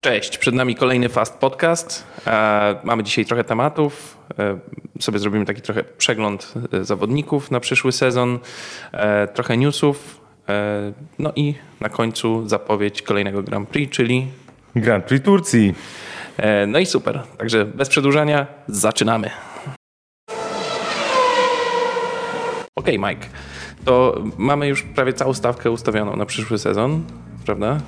Cześć, przed nami kolejny Fast Podcast. E, mamy dzisiaj trochę tematów. E, sobie zrobimy taki trochę przegląd e, zawodników na przyszły sezon, trochę newsów. No i na końcu zapowiedź kolejnego Grand Prix, czyli Grand Prix Turcji. No i super. Także bez przedłużania zaczynamy. Ok, Mike. To mamy już prawie całą stawkę ustawioną na przyszły sezon prawda?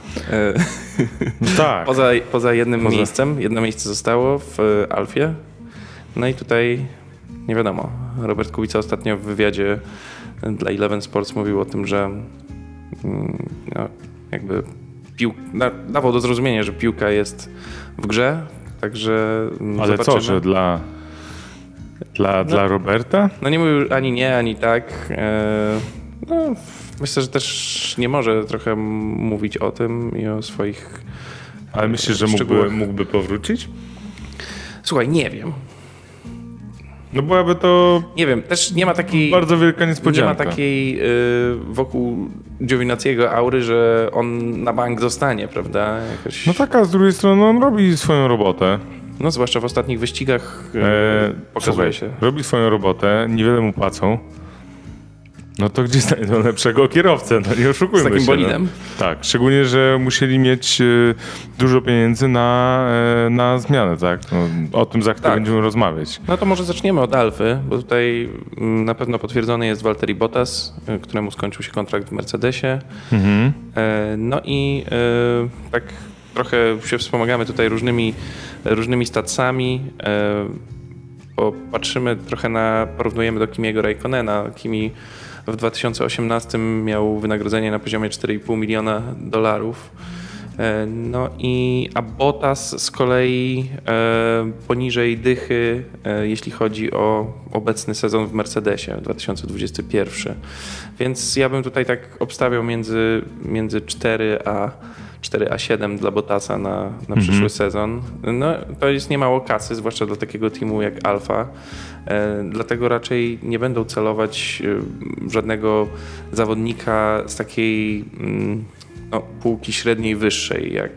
No tak. poza, poza jednym poza. miejscem. Jedno miejsce zostało w e, Alfie. No i tutaj nie wiadomo. Robert Kubica ostatnio w wywiadzie dla Eleven Sports mówił o tym, że mm, no, jakby pił, dawał do zrozumienia, że piłka jest w grze, także mm, Ale zobaczymy. co, że dla, dla, no, dla Roberta? No nie mówił ani nie, ani tak. E, no, myślę, że też nie może trochę mówić o tym i o swoich. Ale myślisz, że mógłby, mógłby powrócić? Słuchaj, nie wiem. No byłaby to. Nie wiem, też nie ma takiej. Bardzo wielka niespodzianka. Nie ma takiej y, wokół Giovinazziego aury, że on na bank zostanie, prawda? Jakoś... No tak, a z drugiej strony on robi swoją robotę. No zwłaszcza w ostatnich wyścigach y, e, pokazuje słuchaj, się. Robi swoją robotę, niewiele mu płacą. No to gdzie znajdą lepszego kierowcę? No nie oszukujmy Z takim się. No. bolidem? No. Tak, szczególnie, że musieli mieć y, dużo pieniędzy na, e, na zmianę, tak? No, o tym za chwilę tak. będziemy rozmawiać. No to może zaczniemy od Alfy, bo tutaj mm, na pewno potwierdzony jest Valtteri Bottas, y, któremu skończył się kontrakt w Mercedesie. Mhm. E, no i e, tak trochę się wspomagamy tutaj różnymi, różnymi stacjami bo patrzymy trochę na, porównujemy do Kimiego Raikkonena. Kimi w 2018 miał wynagrodzenie na poziomie 4,5 miliona dolarów. E, no i a z kolei e, poniżej dychy, e, jeśli chodzi o obecny sezon w Mercedesie 2021. Więc ja bym tutaj tak obstawiał między, między 4 a 4 a 7 dla Bottasa na, na mhm. przyszły sezon. No, to jest niemało kasy, zwłaszcza dla takiego teamu jak Alfa. E, dlatego raczej nie będą celować e, żadnego zawodnika z takiej mm, no, półki średniej wyższej, jak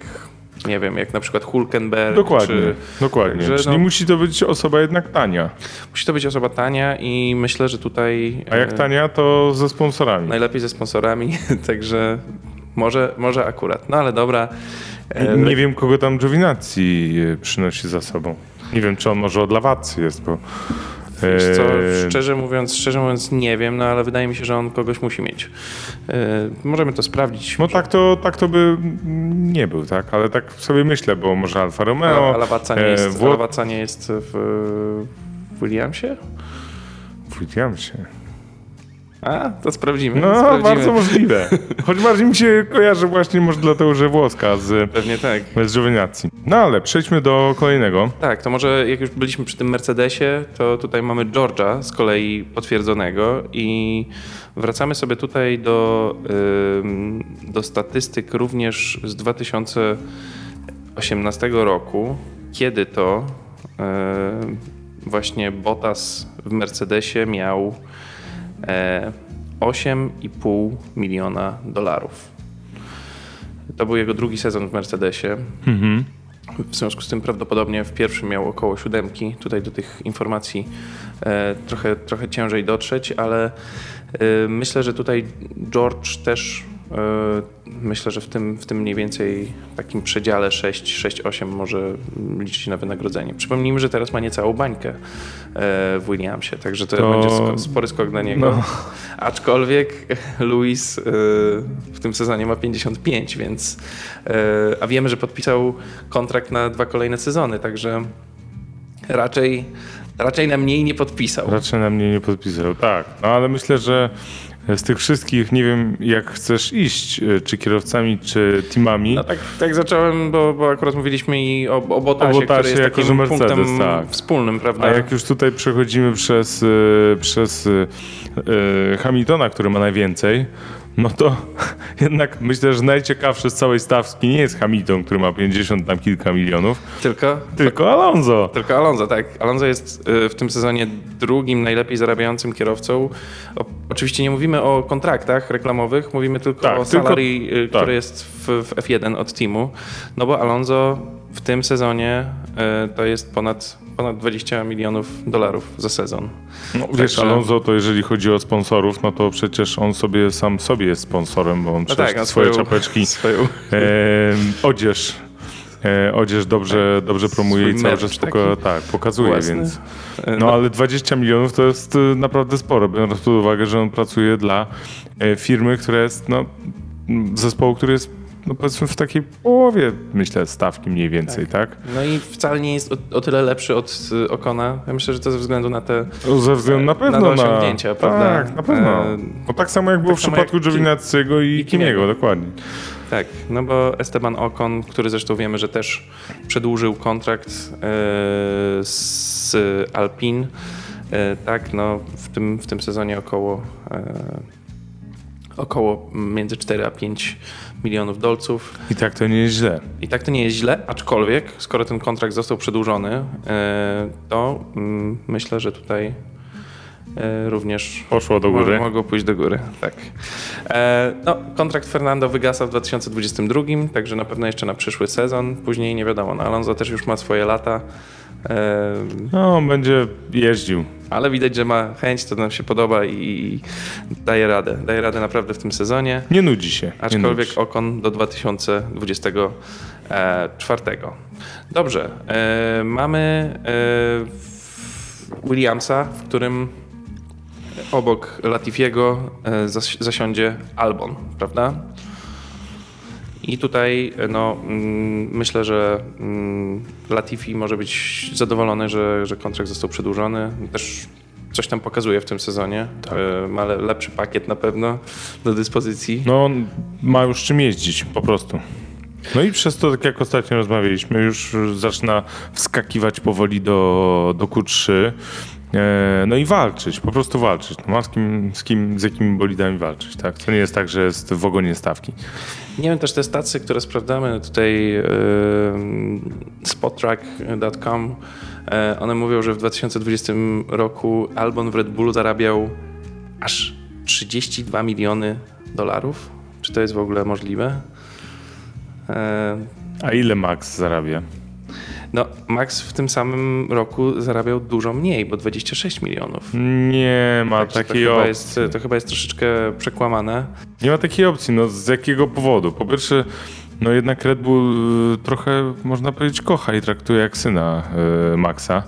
nie wiem, jak na przykład Hulkenberg. Dokładnie, czy, dokładnie. Że, Czyli no, musi to być osoba jednak tania. Musi to być osoba tania i myślę, że tutaj... A jak e, tania, to ze sponsorami. Najlepiej ze sponsorami, także może, może akurat. No ale dobra. Nie, nie wiem, kogo tam Giovinazzi przynosi za sobą. Nie wiem, czy on może od Lawacy jest, bo Wiesz co, eee, szczerze mówiąc, szczerze mówiąc nie wiem, no ale wydaje mi się, że on kogoś musi mieć. Możemy to sprawdzić. No tak to, tak to by nie był, tak? Ale tak sobie myślę, bo może Alfa Romeo... Alawaca nie, jest, Wło... nie jest w Williamsie? W Williamsie. A, to sprawdzimy. No, sprawdzimy. bardzo możliwe. Choć bardziej mi się kojarzy właśnie może dlatego, że włoska z, Pewnie tak. z Giovinazzi. No ale przejdźmy do kolejnego. Tak, to może jak już byliśmy przy tym Mercedesie, to tutaj mamy Georgia z kolei potwierdzonego i wracamy sobie tutaj do, do statystyk również z 2018 roku, kiedy to właśnie Bottas w Mercedesie miał 8,5 e, miliona dolarów. To był jego drugi sezon w Mercedesie. Mhm. W związku z tym prawdopodobnie w pierwszym miał około siódemki. Tutaj do tych informacji e, trochę, trochę ciężej dotrzeć, ale e, myślę, że tutaj George też myślę, że w tym, w tym mniej więcej takim przedziale 6-8 może liczyć na wynagrodzenie. Przypomnijmy, że teraz ma niecałą bańkę e, w Williamsie, także to, to... będzie spory skok dla niego. No. Aczkolwiek Luis e, w tym sezonie ma 55, więc a wiemy, że podpisał kontrakt na dwa kolejne sezony, także raczej Raczej na mniej nie podpisał. Raczej na mniej nie podpisał, tak. No ale myślę, że z tych wszystkich, nie wiem jak chcesz iść, e, czy kierowcami, czy teamami. No tak, tak zacząłem, bo, bo akurat mówiliśmy i o, o Botasie, o Botasie który jest jako takim Mercedes, punktem tak. wspólnym, prawda? A jak już tutaj przechodzimy przez, e, przez e, Hamiltona, który ma najwięcej, no to jednak myślę, że najciekawszy z całej stawki nie jest Hamilton, który ma 50 tam kilka milionów, Tylko, tylko Alonso. tylko Alonso, tak. Alonso jest y, w tym sezonie drugim najlepiej zarabiającym kierowcą. Oczywiście nie mówimy o kontraktach reklamowych, mówimy tylko Tak, o tylko- salary, y, tak. który jest w, w F1 od teamu. No bo Alonso w tym sezonie y, to jest ponad, ponad 20 milionów dolarów za sezon. No, wiesz, Także- Alonso to jeżeli chodzi o sponsorów, no to przecież on sobie sam sobie jest sponsorem, bo on No przecież tak, no swoje swoją- czapeczki, Swoją, e, odzież, e, odzież dobrze, dobrze promuje i cały czas poka- tak, pokazuje, własny. więc... y, No ale 20 milionów to jest y, naprawdę sporo, biorąc pod uwagę, że on pracuje dla e, firmy, która jest, no, zespołu, który jest, no powiedzmy w takiej połowie, myślę, stawki mniej więcej, tak? No i wcale nie jest o, o tyle lepszy od y, Okona. Ja myślę, że to ze względu na te No, Ze względu na pewno na osiągnięcia, prawda? Tak, na pewno. E, No tak samo jak było tak w przypadku Giovinazziego i, i Kimiego, Kimiego. dokładnie. Tak, no bo Esteban Ocon, który zresztą wiemy, że też przedłużył kontrakt e, z Alpine, e, tak, no w tym, w tym sezonie około e, około między 4 a 5 milionów dolców. I tak to nie jest źle. I tak to nie jest źle, aczkolwiek skoro ten kontrakt został przedłużony, e, to mm, myślę, że tutaj e, również Poszło do góry. Mo- Mogło pójść do góry, tak. E, no, kontrakt Fernando wygasa w 2022, także na pewno jeszcze na przyszły sezon. Później nie wiadomo, no Alonso też już ma swoje lata, No, on będzie jeździł. ale widać, że ma chęć, to nam się podoba i daje radę. Daje radę naprawdę w tym sezonie. Nie nudzi się. Aczkolwiek nudzi. Okon do 2024. Dobrze. Mamy Williamsa, w którym obok Latifiego zas- zasiądzie Albon, prawda? I tutaj no, mm, myślę, że mm, Latifi może być zadowolony, że, że kontrakt został przedłużony. Też coś tam pokazuje w tym sezonie. E, Ma le- lepszy pakiet na pewno do dyspozycji. No, ma już czym jeździć, po prostu. No i przez to, tak jak ostatnio rozmawialiśmy, już zaczyna wskakiwać powoli do, do Q3. E, no i walczyć, po prostu walczyć. No ma z kim, z kim, z jakimi bolidami walczyć, tak? To nie jest tak, że jest w ogonie stawki. Nie wiem, też te stacje, które sprawdzamy tutaj, yy, spottrack.com, e, one mówią, że w 2020 roku Albon w Red Bullu zarabiał aż 32 miliony dolarów. Czy to jest w ogóle możliwe? E, A ile Max zarabia? No, Max w tym samym roku zarabiał dużo mniej, bo 26 milionów. Nie ma Także takiej to, chyba opcji. jest, to chyba jest troszeczkę przekłamane. Nie ma takiej opcji. No z jakiego powodu? Po pierwsze, no jednak Red Bull y, trochę, można powiedzieć, kocha i traktuje jak syna y, Maxa.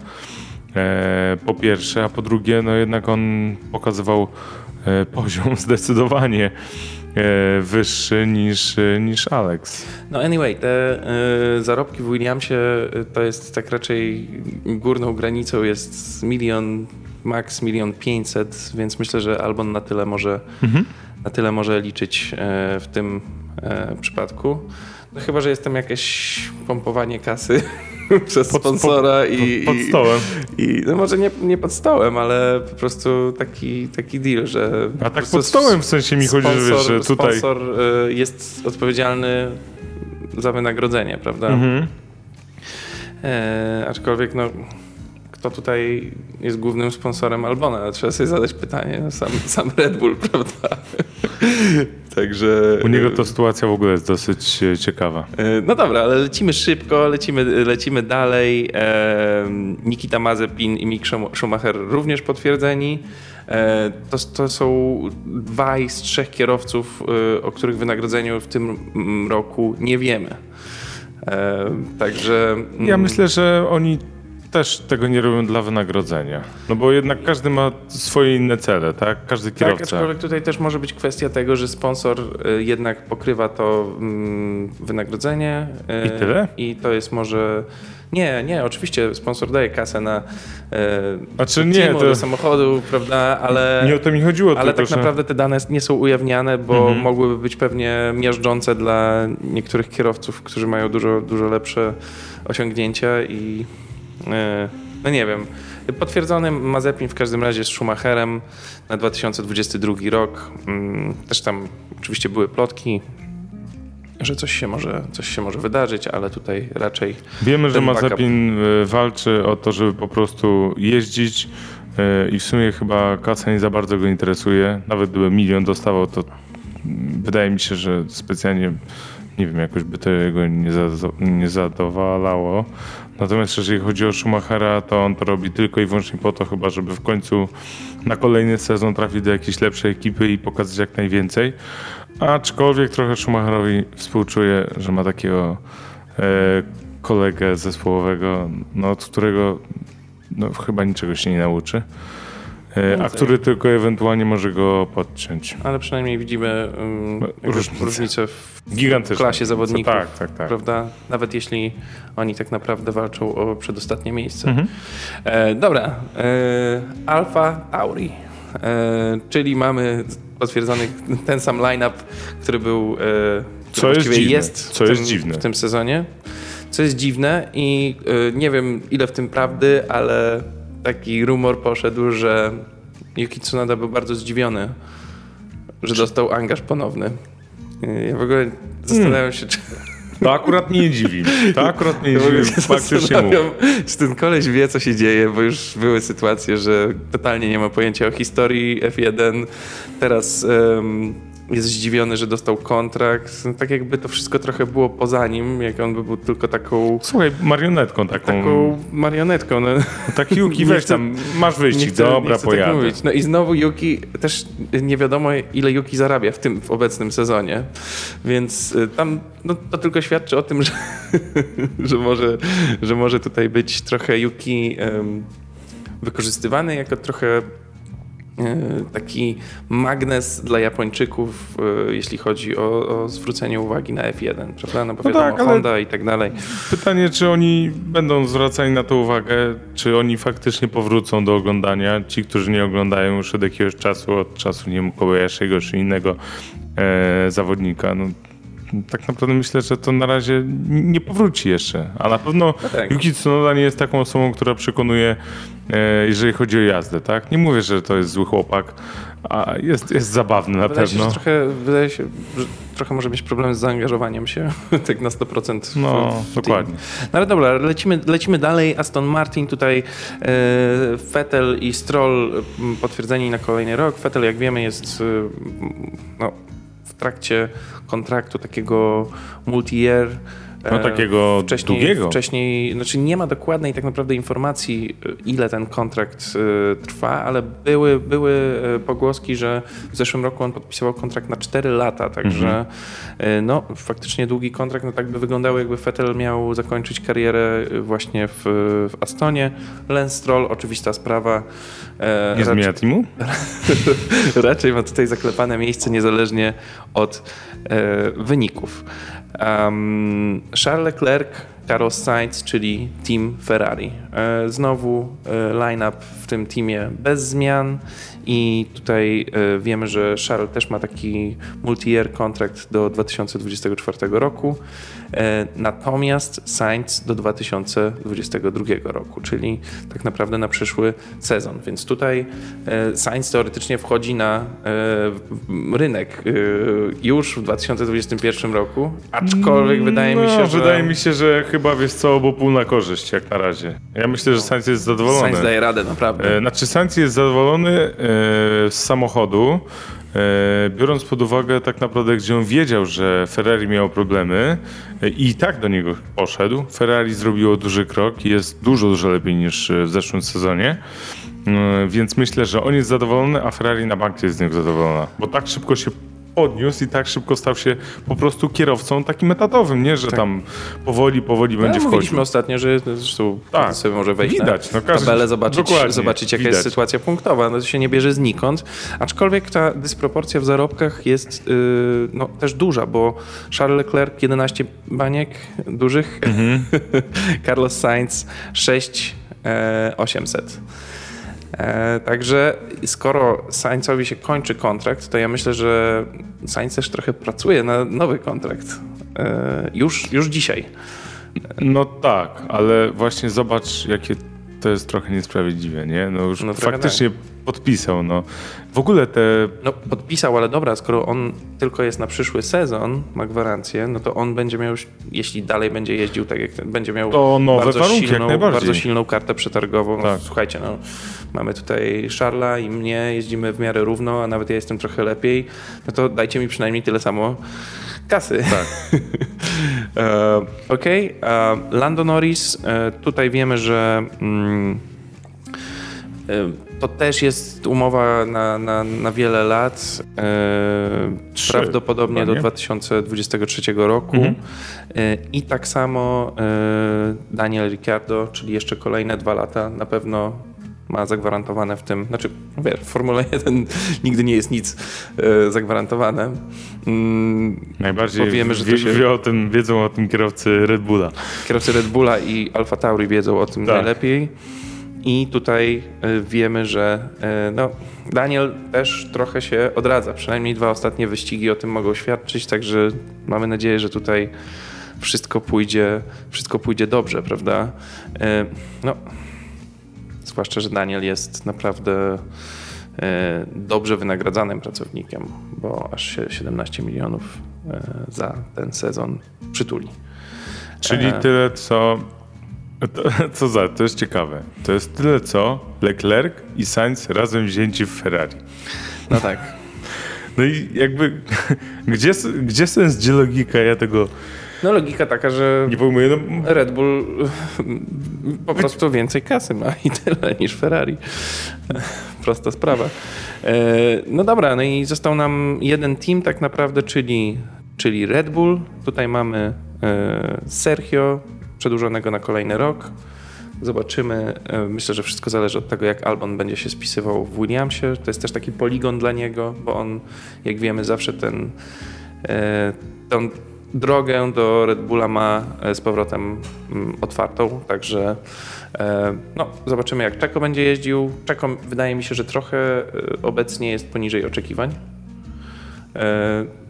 E, po pierwsze, a po drugie, no jednak on pokazywał e, poziom zdecydowanie wyższy niż, e, niż Alex. No anyway, te y, zarobki w Williamsie y, to jest tak raczej górną granicą jest milion, max milion pięćset, więc myślę, że Albon na tyle może, na tyle może liczyć y, w tym y, przypadku. No chyba, że jest tam jakieś pompowanie kasy przez Pod- sponsora i, Pod i, stołem. i no może nie, nie pod stołem, ale po prostu taki, taki deal, że A tak pod stołem w sensie mi chodzi, że wiesz, że tutaj... Sponsor y, jest odpowiedzialny za wynagrodzenie, prawda? Mhm. E, aczkolwiek, no, kto tutaj jest głównym sponsorem Albona? Trzeba sobie zadać pytanie. No, Sam, sam Red Bull, prawda? Także. U niego to sytuacja w ogóle jest dosyć e, ciekawa. E, No dobra, ale lecimy szybko, lecimy, lecimy dalej. E, Nikita Mazepin i Mick Schum- Schumacher również potwierdzeni. E, To, to są dwaj z trzech kierowców, e, o których wynagrodzeniu w tym mm, roku nie wiemy. E, Także. Ja mm, myślę, że oni też tego nie robią dla wynagrodzenia. No bo jednak każdy ma swoje inne cele, tak? Każdy Tak, kierowca. aczkolwiek tutaj też może być kwestia tego, że sponsor y, jednak pokrywa to mm, wynagrodzenie. y, I tyle? I to jest może. Nie, nie, oczywiście sponsor daje kasę na. y, Znaczy nie, to- do samochodu, prawda, ale. Nie o to mi chodziło, Ale tylko tak że... naprawdę te dane nie są ujawniane, bo Mhm. mogłyby być pewnie miażdżące dla niektórych kierowców, którzy mają dużo, dużo lepsze osiągnięcia i e, no nie wiem. Potwierdzony Mazepin w każdym razie z Schumacherem na 2022 rok. Mm, też tam oczywiście były plotki, że coś się może, coś się może wydarzyć, ale tutaj raczej. Wiemy, że Mazepin backup... walczy o to, żeby po prostu jeździć e, i w sumie chyba kasa nie za bardzo go interesuje. Nawet gdyby milion dostawał, to wydaje mi się, że specjalnie nie wiem, jakoś by to jego nie, nie zadowalało. Natomiast jeżeli chodzi o Schumachera, to on to robi tylko i wyłącznie po to chyba, żeby w końcu na kolejny sezon trafić do jakiejś lepszej ekipy i pokazać jak najwięcej. Aczkolwiek trochę Schumacherowi współczuję, że ma takiego e, kolegę zespołowego, no, od którego no, chyba niczego się nie nauczy. E, a który tylko ewentualnie może go podciąć. Ale przynajmniej widzimy um, różnicę, różnicę w Gigantyczne. klasie zawodników. Tak, tak, tak. Prawda? Nawet jeśli oni tak naprawdę walczą o przedostatnie miejsce. Mhm. E, dobra. E, Alfa Tauri. E, czyli mamy potwierdzony ten sam line-up, który był e, co jest, dziwne. jest, co jest tym, dziwne w tym sezonie. Co jest dziwne i e, nie wiem ile w tym prawdy, ale taki rumor poszedł, że Yuki Tsunoda był bardzo zdziwiony, że dostał angaż ponowny. Ja w ogóle zastanawiam hmm. się, czy... To akurat mnie nie dziwi. To akurat mnie nie dziwi. Faktycznie Czy ten koleś wie, co się dzieje, bo już były sytuacje, że totalnie nie ma pojęcia o historii F1. Teraz um, jest zdziwiony, że dostał kontrakt. Tak jakby to wszystko trochę było poza nim, jak on by był tylko taką... Słuchaj, marionetką taką. Taką marionetką. No. Tak Yuki, weź tam, masz chcę, dobra, tak pojadę. Tak no i znowu Yuki, też nie wiadomo ile Yuki zarabia w tym w obecnym sezonie, więc y, tam no, to tylko świadczy o tym, że, że, może, że może tutaj być trochę Yuki um, wykorzystywany jako trochę taki magnes dla Japończyków, e, jeśli chodzi o, o zwrócenie uwagi na F1, prawda? No bo no wiadomo, tak, Honda i tak dalej. Pytanie, czy oni będą zwracali na to uwagę, czy oni faktycznie powrócą do oglądania, ci, którzy nie oglądają już od jakiegoś czasu, od czasu, nie wiem, Kobayashiego czy innego e, zawodnika. No, tak naprawdę myślę, że to na razie nie powróci jeszcze. A na pewno no tak. Yuki Tsunoda nie jest taką osobą, która przekonuje, e, jeżeli chodzi o jazdę. Tak? Nie mówię, że to jest zły chłopak, a jest, jest zabawny na wydaje pewno. Się, trochę, wydaje się, że trochę może mieć problem z zaangażowaniem się, tak na 100%. W, no, w dokładnie. No ale dobra, lecimy, lecimy dalej. Aston Martin tutaj e, Vettel i Stroll potwierdzeni na kolejny rok. Vettel, jak wiemy, jest e, no, w trakcie kontraktu takiego multi-year. No takiego wcześniej, długiego. Wcześniej, znaczy nie ma dokładnej tak naprawdę informacji, ile ten kontrakt y, trwa, ale były, były pogłoski, że w zeszłym roku on podpisywał kontrakt na 4 lata, także mhm. no faktycznie długi kontrakt, no tak by wyglądało jakby Vettel miał zakończyć karierę właśnie w, w Astonie. Lance Stroll, oczywista sprawa. Nie raczej, zmienia teamu? raczej ma tutaj zaklepane miejsce niezależnie od e, wyników. Um, Charles Leclerc, Carlos Sainz, czyli team Ferrari. E, znowu e, line-up w tym teamie bez zmian i tutaj e, wiemy, że Charles też ma taki multi-year kontrakt do 2024 roku. Natomiast Sainz do 2022 roku, czyli tak naprawdę na przyszły sezon. Więc tutaj Sainz teoretycznie wchodzi na rynek już w 2021 roku, aczkolwiek wydaje mi się, no, że... Wydaje mi się, że chyba wiesz co, bo pół na korzyść jak na razie. Ja myślę, że Sainz jest zadowolony. Sainz daje radę, naprawdę. Znaczy Sainz jest zadowolony z samochodu, E, biorąc pod uwagę tak naprawdę, gdzie on wiedział, że Ferrari miał problemy e, i tak do niego poszedł, Ferrari zrobiło duży krok i jest dużo, dużo lepiej niż w zeszłym sezonie. E, więc myślę, że on jest zadowolony, a Ferrari na bank jest z niego zadowolona. Bo tak szybko się podniósł i tak szybko stał się po prostu kierowcą takim etatowym, nie, że tak. tam powoli, powoli będzie wchodził. Mówiliśmy ostatnio, że zresztą tak. sobie może wejść Widać, na no każdy, tabelę, zobaczyć, zobaczyć jaka Widać. jest sytuacja punktowa. No to się nie bierze znikąd, aczkolwiek ta dysproporcja w zarobkach jest yy, no, też duża, bo Charles Leclerc 11 baniek dużych, mhm. Carlos Sainz 6 800. E, także skoro Sainzowi się kończy kontrakt, to ja myślę, że Sainz też trochę pracuje na nowy kontrakt. E, już, już dzisiaj. No tak, ale właśnie zobacz, jakie to jest trochę niesprawiedliwe, nie? No już No faktycznie podpisał, no. W ogóle te... No podpisał, ale dobra, skoro on tylko jest na przyszły sezon, ma gwarancję, no to on będzie miał, jeśli dalej będzie jeździł tak jak ten, będzie miał To nowe bardzo, warunki, silną, bardzo silną kartę przetargową. No, Tak. Słuchajcie, no, mamy tutaj Szarla i mnie, jeździmy w miarę równo, a nawet ja jestem trochę lepiej, no to dajcie mi przynajmniej tyle samo kasy. Tak. E, Okej, e, Lando Norris, e, tutaj wiemy, że mm, e, to też jest umowa na, na, na wiele lat, e, Trzy prawdopodobnie chyba, do nie? 2023 roku. Mhm. E, I tak samo e, Daniel Ricciardo, czyli jeszcze kolejne dwa lata, na pewno ma zagwarantowane w tym, znaczy wiesz, w Formule 1 nigdy nie jest nic e, zagwarantowane. Mm, Najbardziej Bo wiemy, że wie, się- wie o tym, wiedzą o tym kierowcy Red Bulla. Kierowcy Red Bulla i Alfa Tauri wiedzą o tym Tak. najlepiej. I tutaj y, wiemy, że y, no, Daniel też trochę się odradza. Przynajmniej dwa ostatnie wyścigi o tym mogą świadczyć, także mamy nadzieję, że tutaj wszystko pójdzie, wszystko pójdzie dobrze, prawda? Y, No, zwłaszcza, że Daniel jest naprawdę dobrze wynagradzanym pracownikiem, bo aż się 17 milionów za ten sezon przytuli. Czyli E. tyle, co... To, co za, to jest ciekawe. To jest tyle, co Leclerc i Sainz razem wzięci w Ferrari. No tak. No i jakby, gdzie, gdzie sens, gdzie logika? Ja tego No logika taka, że nie pojmuję. No, Red Bull po prostu więcej kasy ma i tyle niż Ferrari. Prosta sprawa. E, No dobra, no i został nam jeden team tak naprawdę, czyli, czyli Red Bull. Tutaj mamy e, Sergio, przedłużonego na kolejny rok. Zobaczymy. E, Myślę, że wszystko zależy od tego, jak Albon będzie się spisywał w Williamsie. To jest też taki poligon dla niego, bo on, jak wiemy, zawsze ten, e, tą drogę do Red Bulla ma e, z powrotem mm, otwartą, także no, zobaczymy, jak Czeko będzie jeździł. Czeko wydaje mi się, że trochę obecnie jest poniżej oczekiwań.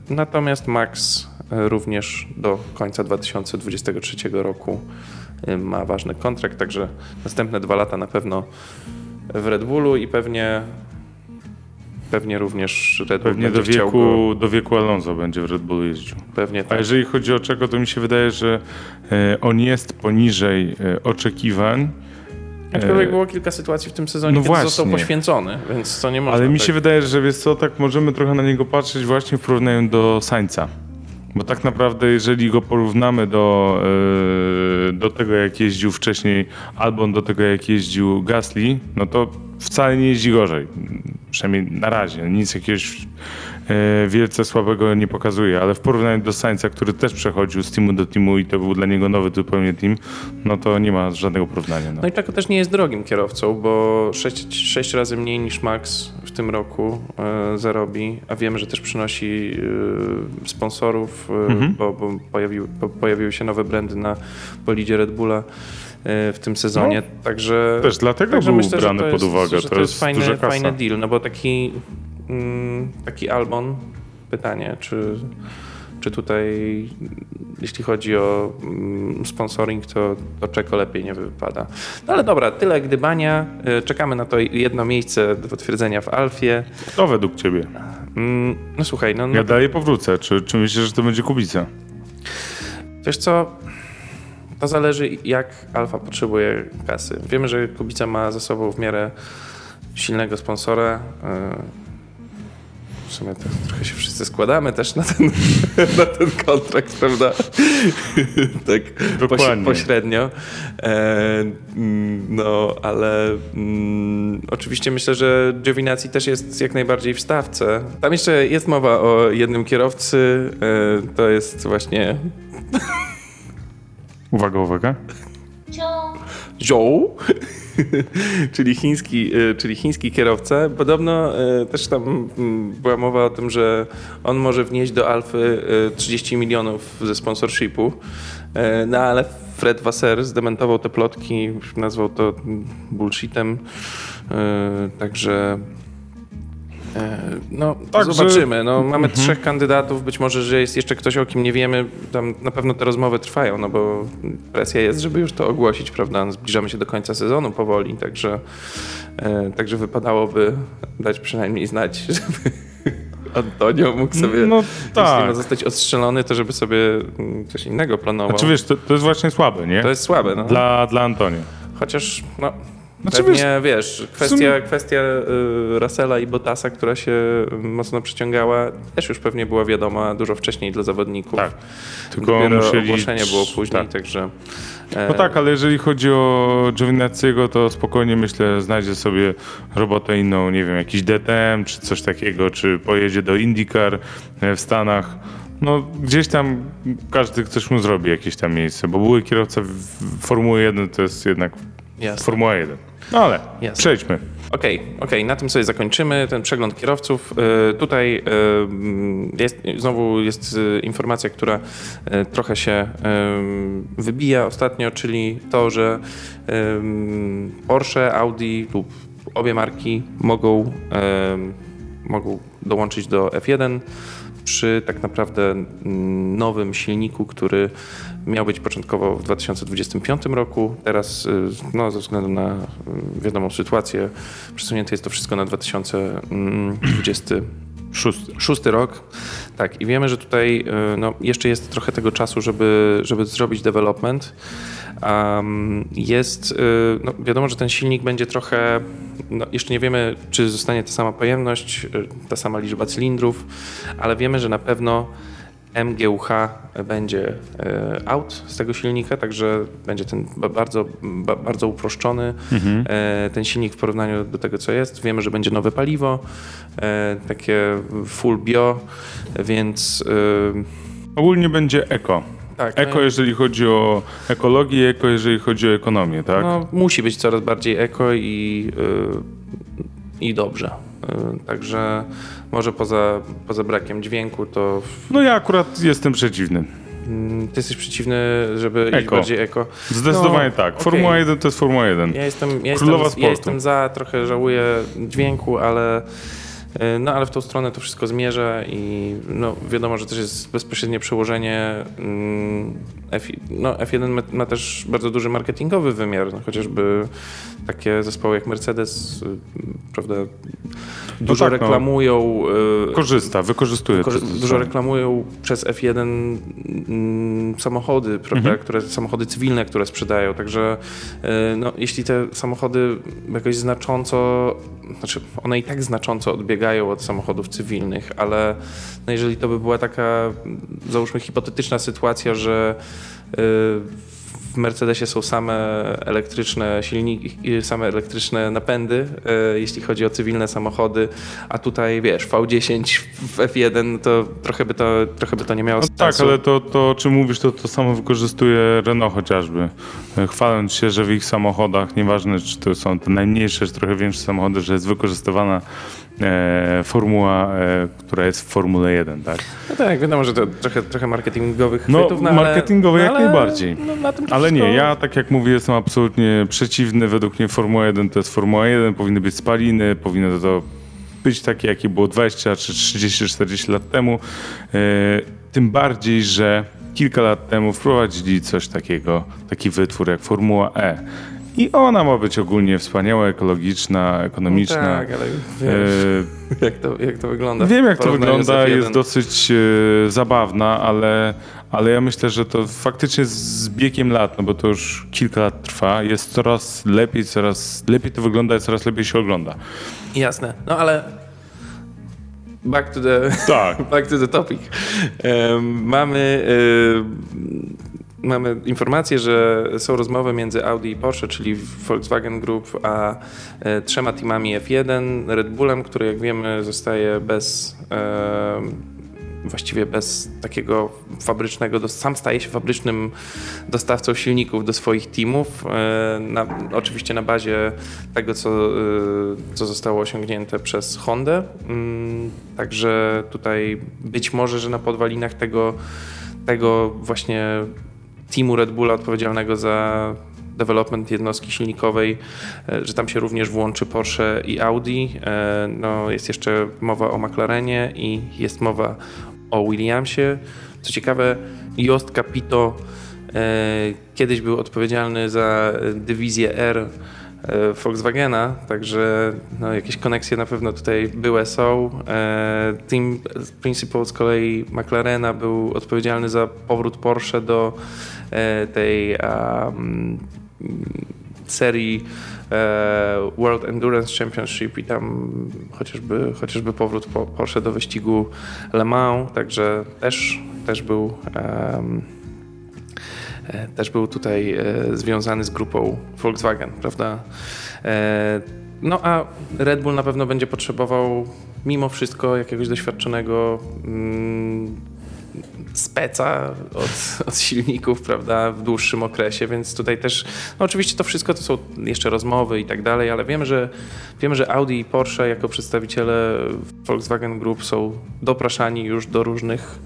Natomiast Max również do końca 2023 roku e, ma ważny kontrakt, także następne dwa lata na pewno w Red Bullu i pewnie pewnie również Red Bull pewnie do chciał go, wieku, do wieku Alonso będzie w Red Bullu jeździł. pewnie A tak. jeżeli chodzi o czego, to mi się wydaje, że e, on jest poniżej e, oczekiwań. Aczkolwiek E, było kilka sytuacji w tym sezonie, no kiedy został właśnie. poświęcony, więc to nie można. Ale mi tak- się wydaje, że wiesz co, tak możemy trochę na niego patrzeć właśnie w porównaniu do Sańca. Bo tak naprawdę, jeżeli go porównamy do, e, do tego, jak jeździł wcześniej, albo do tego, jak jeździł Gasly, no to wcale nie jeździ gorzej. Przynajmniej na razie. Nic jakiegoś wielce słabego nie pokazuje, ale w porównaniu do Sańca, który też przechodził z teamu do teamu i to był dla niego nowy zupełnie team, no to nie ma żadnego porównania. No. No i Czeko też nie jest drogim kierowcą, bo sześć, sześć razy mniej niż Max w tym roku e, zarobi, a wiemy, że też przynosi e, sponsorów, e, Mhm. bo, bo, pojawił, bo pojawiły się nowe brandy na bolidzie Red Bulla e, w tym sezonie, także... Też dlatego Także był myślę, brany pod uwagę. Że to, to jest jest fajny, fajny deal, no bo taki, taki Albon, pytanie, czy, czy tutaj, jeśli chodzi o mm, sponsoring, to, to Czeko lepiej nie wypada. No ale dobra, tyle gdybania. Y, Czekamy na to jedno miejsce do potwierdzenia w Alfie. Kto według ciebie? Mm, No słuchaj, no, no Ja dalej powrócę. Czy, czy myślisz, że to będzie Kubica? Wiesz co, to zależy jak Alfa potrzebuje kasy. Wiemy, że Kubica ma za sobą w miarę silnego sponsora. Yy, W sumie trochę się wszyscy składamy też na ten, na ten kontrakt, prawda? tak Dokładnie. poś- pośrednio. E, mm, no, ale mm, oczywiście myślę, że Giovinazzi też jest jak najbardziej w stawce. Tam jeszcze jest mowa o jednym kierowcy. E, to jest właśnie Uwaga, uwaga. Zhou, czyli, chiński, y, czyli chiński kierowca. Podobno y, też tam mm, była mowa o tym, że on może wnieść do Alfy y, 30 milionów ze sponsorshipu. Y, No ale Fred Wasser zdementował te plotki, nazwał to bullshitem. Y, Także no, Tak, zobaczymy. No, mamy trzech kandydatów, być może, że jest jeszcze ktoś, o kim nie wiemy. Tam na pewno te rozmowy trwają, no bo presja jest, żeby już to ogłosić, prawda? Zbliżamy się do końca sezonu powoli, także, e, także wypadałoby dać przynajmniej znać, żeby Antonio mógł sobie, No jeśli ma tak. zostać ostrzelony, to żeby sobie mm, coś innego planował. Znaczy wiesz, to, to jest właśnie słabe, nie? to jest słabe, no. Dla, dla Antonio. Chociaż, no, Znaczy, pewnie, wiesz, kwestia, sumie- kwestia y, Russella i Bottasa, która się mocno przyciągała, też już pewnie była wiadoma dużo wcześniej dla zawodników. Tak. Tylko Dopiero musieli... ogłoszenie było później, Tak. także... e, No tak, ale jeżeli chodzi o Giovinazziego, to spokojnie myślę, znajdzie sobie robotę inną, nie wiem, jakiś DTM czy coś takiego, czy pojedzie do IndyCar e, w Stanach. No gdzieś tam każdy coś mu zrobi jakieś tam miejsce, bo były kierowca w w Formuły 1 to jest jednak Jasne. Formuła 1. No ale Jasne. przejdźmy. Okej, okej, na tym sobie zakończymy ten przegląd kierowców. E, Tutaj e, jest, znowu jest e, informacja, która trochę się wybija ostatnio, czyli to, że e, Porsche, Audi lub obie marki mogą, mogą dołączyć do F1 przy tak naprawdę mm, nowym silniku, który miał być początkowo w 2025 roku. Teraz y, no, ze względu na y, wiadomą sytuację przesunięte jest to wszystko na 2026 Szósty. rok. Tak, i wiemy, że tutaj y, no, jeszcze jest trochę tego czasu, żeby, żeby zrobić development. Jest, y, no, wiadomo, że ten silnik będzie trochę, no, jeszcze nie wiemy, czy zostanie ta sama pojemność, y, ta sama liczba cylindrów, ale wiemy, że na pewno MGUH będzie e, out z tego silnika, także będzie ten ba- bardzo, ba- bardzo uproszczony e, ten silnik w porównaniu do tego, co jest. Wiemy, że będzie nowe paliwo, takie full bio, więc Ogólnie będzie eko. Tak. Eko, no, jeżeli chodzi o ekologię, eko, jeżeli chodzi o ekonomię, tak? no, musi być coraz bardziej eko i, e, i dobrze. E, Także może poza, poza brakiem dźwięku, to No ja akurat jestem przeciwny. mm, ty jesteś przeciwny, żeby iść Eko. bardziej eko. Zdecydowanie No, tak. okej. Formuła 1 to jest Formuła 1. Ja jestem, ja jestem, ja jestem za, trochę żałuję dźwięku, ale, y, no, ale w tą stronę to wszystko zmierza i no, wiadomo, że też jest bezpośrednie przełożenie. mm, F, no, F1 ma, ma też bardzo duży marketingowy wymiar, no, chociażby takie zespoły jak Mercedes, y, prawda, dużo tak, no. reklamują. y, Korzysta, wykorzystuje Korzy- to. dużo reklamują przez F1 mm, samochody, prawda, Mhm. które, samochody cywilne, które sprzedają. Także y, no, jeśli te samochody jakoś znacząco, znaczy one i tak znacząco odbiegają od samochodów cywilnych, ale no, jeżeli to by była taka, załóżmy, hipotetyczna sytuacja, że y, w Mercedesie są same elektryczne silniki, same elektryczne napędy, e, jeśli chodzi o cywilne samochody, a tutaj wiesz, V10 w F1, to trochę by to, trochę by to nie miało No sensu. tak, ale to, to o czym mówisz, to to samo wykorzystuje Renault chociażby. E, Chwaląc się, że w ich samochodach, nieważne czy to są te najmniejsze, czy trochę większe samochody, że jest wykorzystywana e, formuła, e, która jest w Formule 1, tak? No tak, wiadomo, że to trochę, trochę marketingowych No, chwytów, no, ale- jak no, ale, najbardziej. No, na tym to Ale nie, ja tak jak mówię, jestem absolutnie przeciwny. Według mnie Formuła 1 to jest Formuła 1, powinny być spaliny, powinno to być takie, jakie było 20 czy 30, 40 lat temu. E, tym bardziej, że kilka lat temu wprowadzili coś takiego, taki wytwór jak Formuła E. I ona ma być ogólnie wspaniała, ekologiczna, No ekonomiczna. tak, ale wiesz, E, jak, to, jak to wygląda. Wiem, jak to wygląda, F1. jest dosyć e, zabawna, ale, ale ja myślę, że to faktycznie z biegiem lat, no bo to już kilka lat trwa, jest coraz lepiej, coraz lepiej to wygląda i coraz lepiej się ogląda. Jasne, no ale back to the, Tak. back to the topic. Em, mamy, mamy informację, że są rozmowy między Audi i Porsche, czyli Volkswagen Group, a e, trzema teamami F1, Red Bullem, który jak wiemy zostaje bez em, właściwie bez takiego fabrycznego, sam staje się fabrycznym dostawcą silników do swoich teamów, e, na, oczywiście na bazie tego, co, e, co zostało osiągnięte przez Hondę. Mm, Także tutaj być może, że na podwalinach tego, tego właśnie teamu Red Bulla odpowiedzialnego za development jednostki silnikowej, że tam się również włączy Porsche i Audi. No, jest jeszcze mowa o McLarenie i jest mowa o Williamsie. Co ciekawe, Jost Capito kiedyś był odpowiedzialny za dywizję R E, Volkswagena, także no, jakieś koneksje na pewno tutaj były, są. E, Team Principal z kolei McLarena był odpowiedzialny za powrót Porsche do e, tej um, serii World Endurance Championship i tam chociażby, chociażby powrót Porsche do wyścigu Le Mans, także też, też był um, E, też był tutaj e, związany z grupą Volkswagen, prawda? E, no a Red Bull na pewno będzie potrzebował mimo wszystko jakiegoś doświadczonego mm, speca od, od, silników, prawda, w dłuższym okresie, więc tutaj też, no oczywiście to wszystko to są jeszcze rozmowy i tak dalej, ale wiemy, że wiemy, że Audi i Porsche jako przedstawiciele Volkswagen Group są dopraszani już do różnych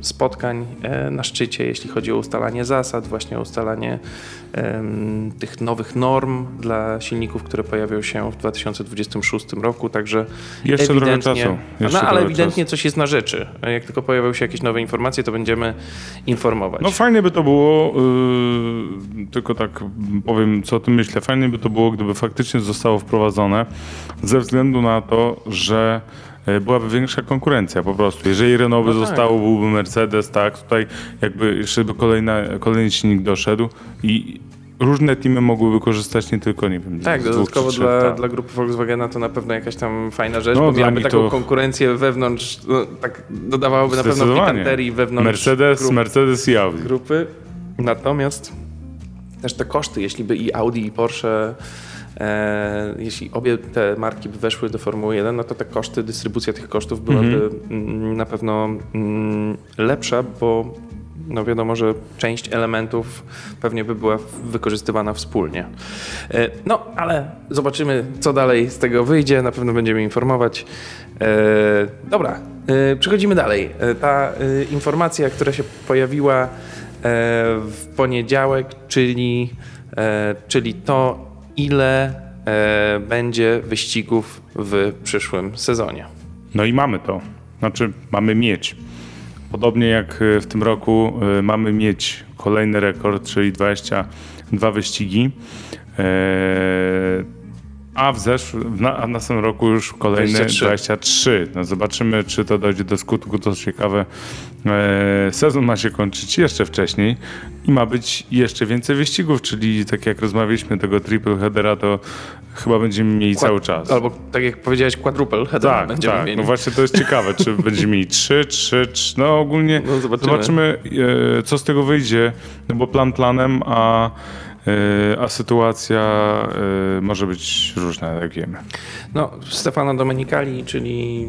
spotkań e, na szczycie, jeśli chodzi o ustalanie zasad, właśnie o ustalanie tych nowych norm dla silników, które pojawią się w 2026 roku, także jeszcze ewidentnie, trochę czasu. Jeszcze no ale ewidentnie czasu. coś jest na rzeczy. Jak tylko pojawią się jakieś nowe informacje, to będziemy informować. No fajnie by to było, yy, tylko tak powiem, co o tym myślę. Fajnie by to było, gdyby faktycznie zostało wprowadzone, ze względu na to, że byłaby większa konkurencja po prostu. Jeżeli Renault by no tak. zostało, byłby Mercedes, tak, tutaj jakby jeszcze by kolejna, kolejny silnik doszedł i różne teamy mogłyby korzystać nie tylko, nie wiem, Tak, dodatkowo dla, tak. dla grupy Volkswagena to na pewno jakaś tam fajna rzecz, no, bo miałaby taką to... konkurencję wewnątrz, no, tak dodawałoby na pewno pikanterii wewnątrz Mercedes, grup, Mercedes i Audi. Grupy. Natomiast też te koszty, jeśli by i Audi i Porsche E, jeśli obie te marki by weszły do Formuły 1, no to te koszty, dystrybucja tych kosztów byłaby mm. na pewno mm, lepsza, bo no wiadomo, że część elementów pewnie by była wykorzystywana wspólnie. E, no, ale zobaczymy, co dalej z tego wyjdzie. Na pewno będziemy informować. E, dobra, przechodzimy dalej. Ta informacja, która się pojawiła w poniedziałek, czyli, czyli to, ile e, będzie wyścigów w przyszłym sezonie. No i mamy to. Znaczy, mamy mieć. Podobnie jak e, w tym roku e, mamy mieć kolejny rekord, czyli 22 wyścigi. A w zeszłym, a w następnym roku już kolejne 23. 23. No zobaczymy, czy to dojdzie do skutku. To ciekawe. E, sezon ma się kończyć jeszcze wcześniej i ma być jeszcze więcej wyścigów, czyli tak jak rozmawialiśmy tego triple headera, to chyba będziemy mieli cały czas. Albo tak jak powiedziałeś, quadruple headera tak, będziemy tak. mieli. No właśnie to jest ciekawe, czy będziemy mieli trzy, trzy, trzy. No ogólnie no zobaczymy, zobaczymy e, co z tego wyjdzie, no bo plan planem, a a sytuacja e, może być różna, jak wiemy. No, Stefano Domenicali, czyli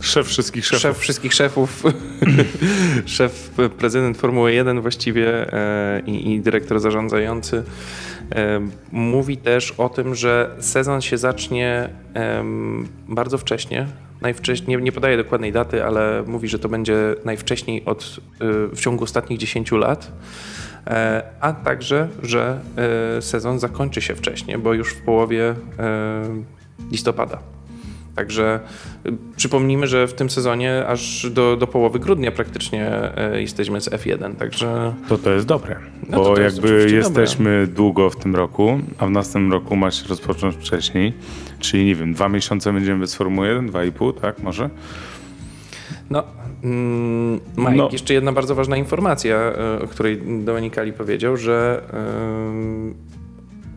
Szef wszystkich szefów. Szef wszystkich szefów, szef, prezydent Formuły 1 właściwie e, i, i, dyrektor zarządzający. E, mówi też o tym, że sezon się zacznie e, bardzo wcześnie. Najwcześniej, nie, nie podaje dokładnej daty, ale mówi, że to będzie najwcześniej od, w ciągu ostatnich 10 lat. E, a także, że e, sezon zakończy się wcześniej, bo już w połowie e, listopada. Także przypomnijmy, że w tym sezonie aż do, do połowy grudnia praktycznie jesteśmy z F1, także... To to jest dobre, no bo jakby jesteśmy dobre. długo w tym roku, a w następnym roku ma się rozpocząć wcześniej, czyli nie wiem, dwa miesiące będziemy bez Formuły 1, dwa i pół, tak może? No, Mike, no. jeszcze jedna bardzo ważna informacja, e, o której Dominikali powiedział, że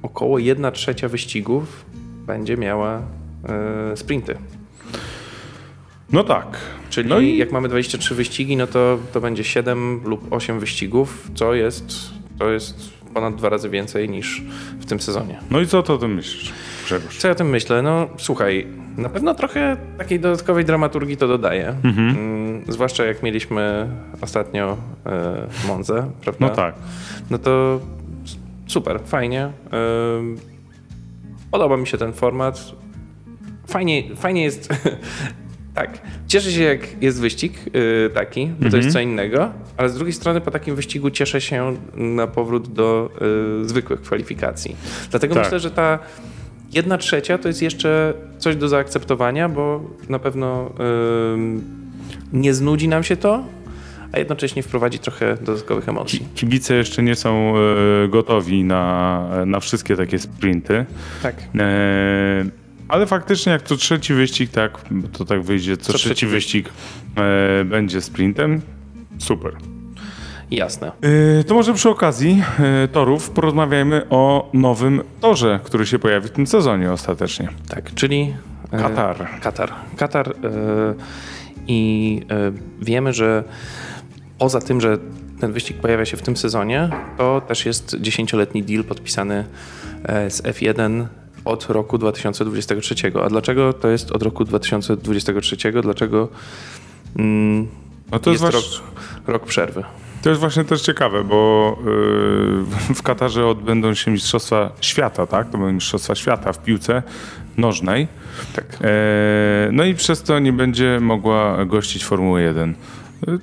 około 1 trzecia wyścigów będzie miała e, sprinty. No tak. Czyli no i... jak mamy 23 wyścigi, no to, to będzie 7 lub 8 wyścigów, co jest, to jest ponad dwa razy więcej niż w tym sezonie. No i co to o tym myślisz, Grzegorz? Co ja o tym myślę? No słuchaj, na pewno trochę takiej dodatkowej dramaturgii to dodaje. Mhm. Mm, zwłaszcza jak mieliśmy ostatnio e, Monzę, prawda? No tak. No to super, fajnie. E, podoba mi się ten format. Fajnie, fajnie jest Tak. Cieszę się, jak jest wyścig yy, taki, bo to jest co innego, ale z drugiej strony po takim wyścigu cieszę się na powrót do yy, zwykłych kwalifikacji. Dlatego Tak. myślę, że ta jedna trzecia to jest jeszcze coś do zaakceptowania, bo na pewno yy, nie znudzi nam się to, a jednocześnie wprowadzi trochę dodatkowych emocji. Ki- Kibice jeszcze nie są e, gotowi na, na wszystkie takie sprinty. Tak. E, ale faktycznie jak co trzeci wyścig, tak, to tak wyjdzie, co, Co trzeci trzeci wyścig e, będzie sprintem, super. Jasne. E, to może przy okazji e, torów porozmawiajmy o nowym torze, który się pojawi w tym sezonie ostatecznie. Tak, czyli e, Katar. Katar. Katar i wiemy, że poza tym, że ten wyścig pojawia się w tym sezonie, to też jest dziesięcioletni deal podpisany e, z F1 od roku 2023. A dlaczego to jest od roku 2023? Dlaczego mm, No to jest, jest wasz, rok, rok przerwy? To jest właśnie też ciekawe, bo e, w Katarze odbędą się Mistrzostwa Świata, tak? To będą Mistrzostwa Świata w piłce nożnej. Tak. E, no i przez to nie będzie mogła gościć Formuły 1. E,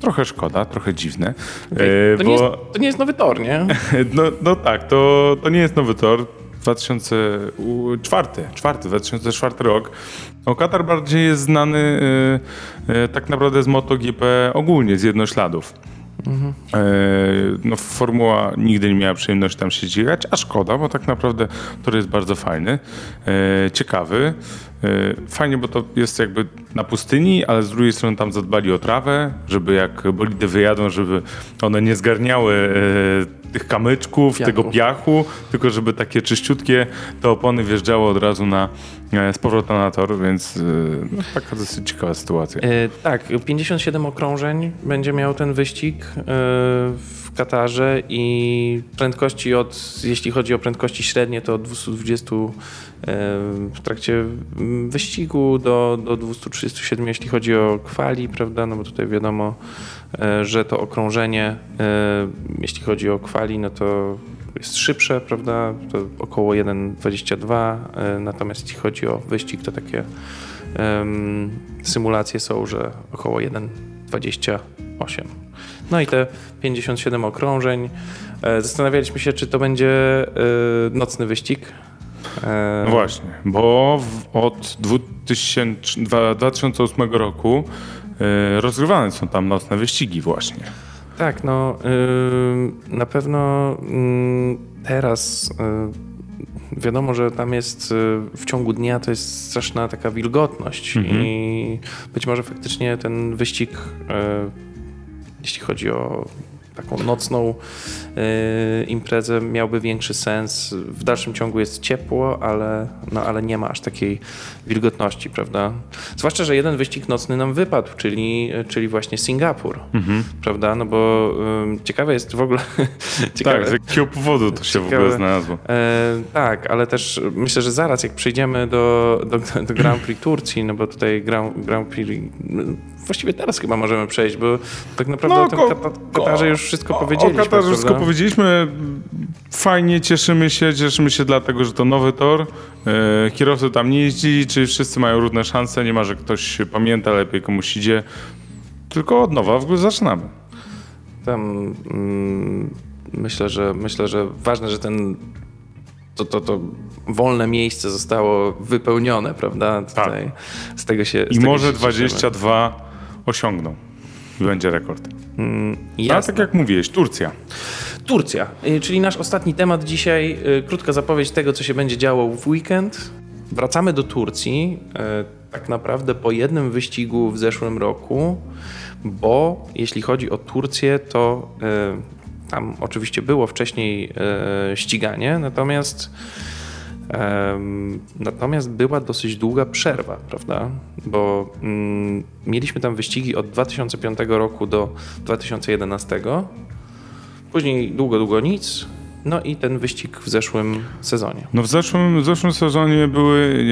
Trochę szkoda, trochę dziwne. Okej. E, To, nie jest, to nie jest nowy tor, nie? No, no tak, to, to nie jest nowy tor. 2004, czwarty, 2004 rok. O Katar bardziej jest znany e, e, tak naprawdę z MotoGP ogólnie, z jednośladów. E, no, Formuła nigdy nie miała przyjemności tam się ścigać, a szkoda, bo tak naprawdę tor jest bardzo fajny, e, ciekawy. E, fajnie, bo to jest jakby na pustyni, ale z drugiej strony tam zadbali o trawę, żeby jak bolidy wyjadą, żeby one nie zgarniały e, tych kamyczków, Piachu. tego piachu, tylko żeby takie czyściutkie te opony wjeżdżały od razu na, e, z powrotem na tor, więc e, no, taka dosyć ciekawa sytuacja. E, tak, 57 okrążeń będzie miał ten wyścig e, w Katarze i prędkości od, jeśli chodzi o prędkości średnie, to od 220 e, w trakcie mm, wyścigu do, do 237, jeśli chodzi o kwali, prawda, no bo tutaj wiadomo, e, że to okrążenie, e, jeśli chodzi o kwali, no to jest szybsze, prawda, to około 1,22, e, natomiast jeśli chodzi o wyścig, to takie symulacje są, że około 1,28. No i te 57 okrążeń. E, Zastanawialiśmy się, czy to będzie e, nocny wyścig. E, No właśnie, bo od 2000, dwa- 2008 roku rozgrywane są tam nocne wyścigi właśnie. Tak, no na pewno y, teraz wiadomo, że tam jest w ciągu dnia to jest straszna taka wilgotność i być może faktycznie ten wyścig, jeśli chodzi o taką nocną y, imprezę, miałby większy sens. W dalszym ciągu jest ciepło, ale, no, ale nie ma aż takiej wilgotności, prawda? Zwłaszcza, że jeden wyścig nocny nam wypadł, czyli, czyli właśnie Singapur, prawda? No bo ym, ciekawe jest w ogóle... ciekawe, Tak, z jakiego powodu to się w ogóle Ciekawe. znalazło. E, tak, ale też myślę, że zaraz jak przejdziemy do, do, do Grand Prix Turcji, no bo tutaj Grand, Grand Prix, właściwie teraz chyba możemy przejść, bo tak naprawdę No, o tym ko- Kata- Katarze już wszystko O- powiedzieliśmy. O Katarze wszystko powiedzieliśmy. Fajnie, cieszymy się. Cieszymy się dlatego, że to nowy tor. E, kierowcy tam nie jeździli, czyli wszyscy mają równe szanse. Nie ma, że ktoś pamięta lepiej, komuś idzie. Tylko od nowa w ogóle zaczynamy. Tam mm, myślę, że myślę, że ważne, że ten to, to, to wolne miejsce zostało wypełnione, prawda? Tutaj, Z tego się I może się cieszymy. 22 osiągną. I będzie rekord. Mm, tak jak mówiłeś, Turcja. Turcja, y, czyli nasz ostatni temat dzisiaj. y, Krótka zapowiedź tego, co się będzie działo w weekend. Wracamy do Turcji, y, tak naprawdę po jednym wyścigu w zeszłym roku, bo jeśli chodzi o Turcję, to tam oczywiście było wcześniej ściganie, natomiast Natomiast była dosyć długa przerwa, prawda? Bo mm, mieliśmy tam wyścigi od 2005 roku do 2011. Później długo, długo nic. No i ten wyścig w zeszłym sezonie. No w zeszłym, w zeszłym sezonie były,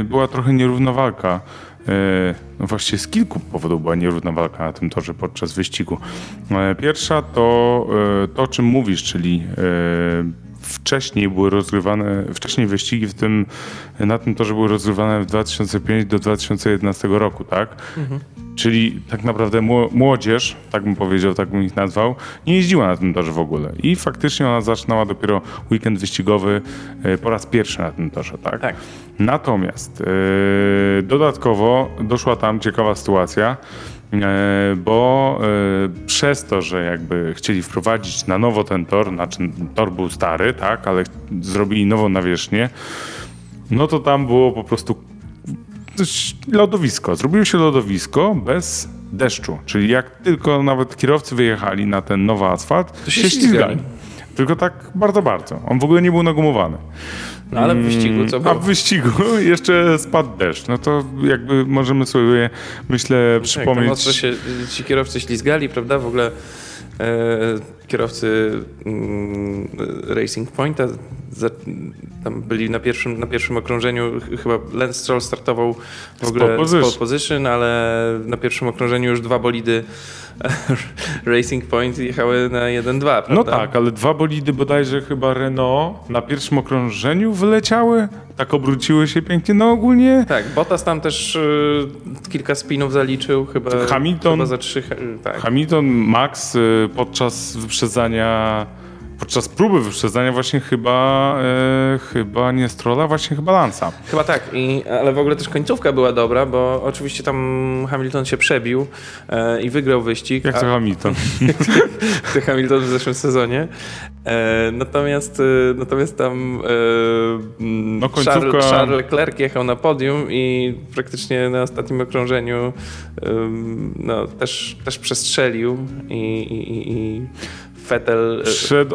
e, była trochę nierówna walka. E, no właściwie z kilku powodów była nierówna walka na tym torze podczas wyścigu. E, Pierwsza to e, to, o czym mówisz, czyli e, wcześniej były rozgrywane, wcześniej wyścigi w tym, na tym torze były rozgrywane w 2005 do 2011 roku, tak? Czyli tak naprawdę mło- młodzież, tak bym powiedział, tak bym ich nazwał, nie jeździła na tym torze w ogóle. I faktycznie ona zaczynała dopiero weekend wyścigowy e, po raz pierwszy na tym torze, tak? Tak. Natomiast e, dodatkowo doszła tam ciekawa sytuacja, bo e, przez to, że jakby chcieli wprowadzić na nowo ten tor, znaczy tor był stary, tak, ale zrobili nową nawierzchnię, no to tam było po prostu lodowisko. Zrobiło się lodowisko bez deszczu, czyli jak tylko nawet kierowcy wyjechali na ten nowy asfalt, to się się ślizgali. Tylko tak bardzo, bardzo. On w ogóle nie był nagumowany. No ale w wyścigu co A było? w wyścigu jeszcze spadł deszcz. No to jakby możemy sobie, myślę, Tak, tam przypomnieć. ostro się ci kierowcy ślizgali, prawda? W ogóle kierowcy mm, Racing Pointa tam byli na pierwszym, na pierwszym okrążeniu, ch- chyba Lance Stroll startował w ogóle pole position. position, ale na pierwszym okrążeniu już dwa bolidy Racing Point jechały na 1-2, prawda? No tak, ale dwa bolidy bodajże chyba Renault na pierwszym okrążeniu wyleciały, tak obróciły się pięknie. No ogólnie Tak, Bottas tam też y, kilka spinów zaliczył, chyba, Hamilton- chyba za trzy, tak. Hamilton, Max y, podczas wyprzedzania, podczas próby wyprzedzania właśnie chyba, e, chyba nie Strolla, właśnie chyba Lansa. Chyba tak, I, ale w ogóle też końcówka była dobra, bo oczywiście tam Hamilton się przebił e, i wygrał wyścig. Jak to a- Hamilton? to Hamilton w zeszłym sezonie. E, natomiast, e, natomiast tam e, No, końcówka- Charles, Charles Leclerc jechał na podium i praktycznie na ostatnim okrążeniu em, no, też, też przestrzelił i, i, i- i Vettel... e, Przed,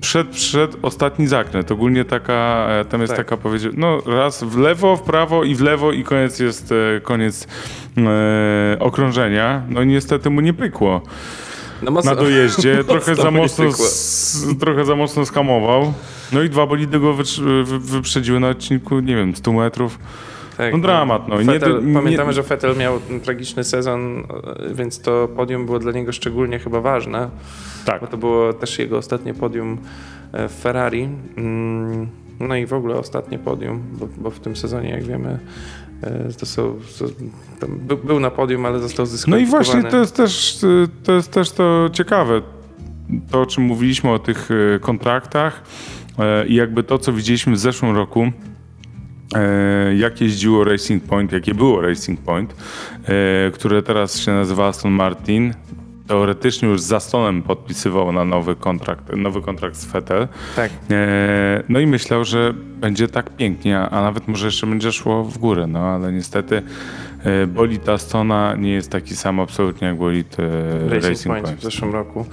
przed, przed ostatni zakręt. Ogólnie taka, e, tam jest Tak. taka powiedzieć, no raz w lewo, w prawo i w lewo i koniec jest e, koniec e, okrążenia. No i niestety mu nie pykło no, mocno, na dojeździe. trochę, za mocno, s, trochę za mocno skamował. No i dwa bolidy go wyprzedziły na odcinku, nie wiem, 100 metrów. Tak, No dramat, no. I nie nie- pamiętamy, że Vettel miał ten tragiczny sezon, e, więc to podium było dla niego szczególnie chyba ważne, Tak. bo to było też jego ostatnie podium e, w Ferrari. Mm, No i w ogóle ostatnie podium, bo, bo w tym sezonie, jak wiemy, e, to są, to, tam był, był na podium, ale został No i zdyskwalifikowany. właśnie to jest też y, to, jest też to ciekawe. To, o czym mówiliśmy o tych kontraktach e, i jakby to, co widzieliśmy w zeszłym roku, e, jak jeździło Racing Point, jakie było Racing Point, e, które teraz się nazywa Aston Martin. Teoretycznie już z Astonem podpisywał na nowy kontrakt, nowy kontrakt z Vettel. Tak. E, No i myślał, że będzie tak pięknie, a nawet może jeszcze będzie szło w górę, no ale niestety e, bolid Astona nie jest taki sam absolutnie jak bolid e, Racing, Racing, Point, Point. w zeszłym roku.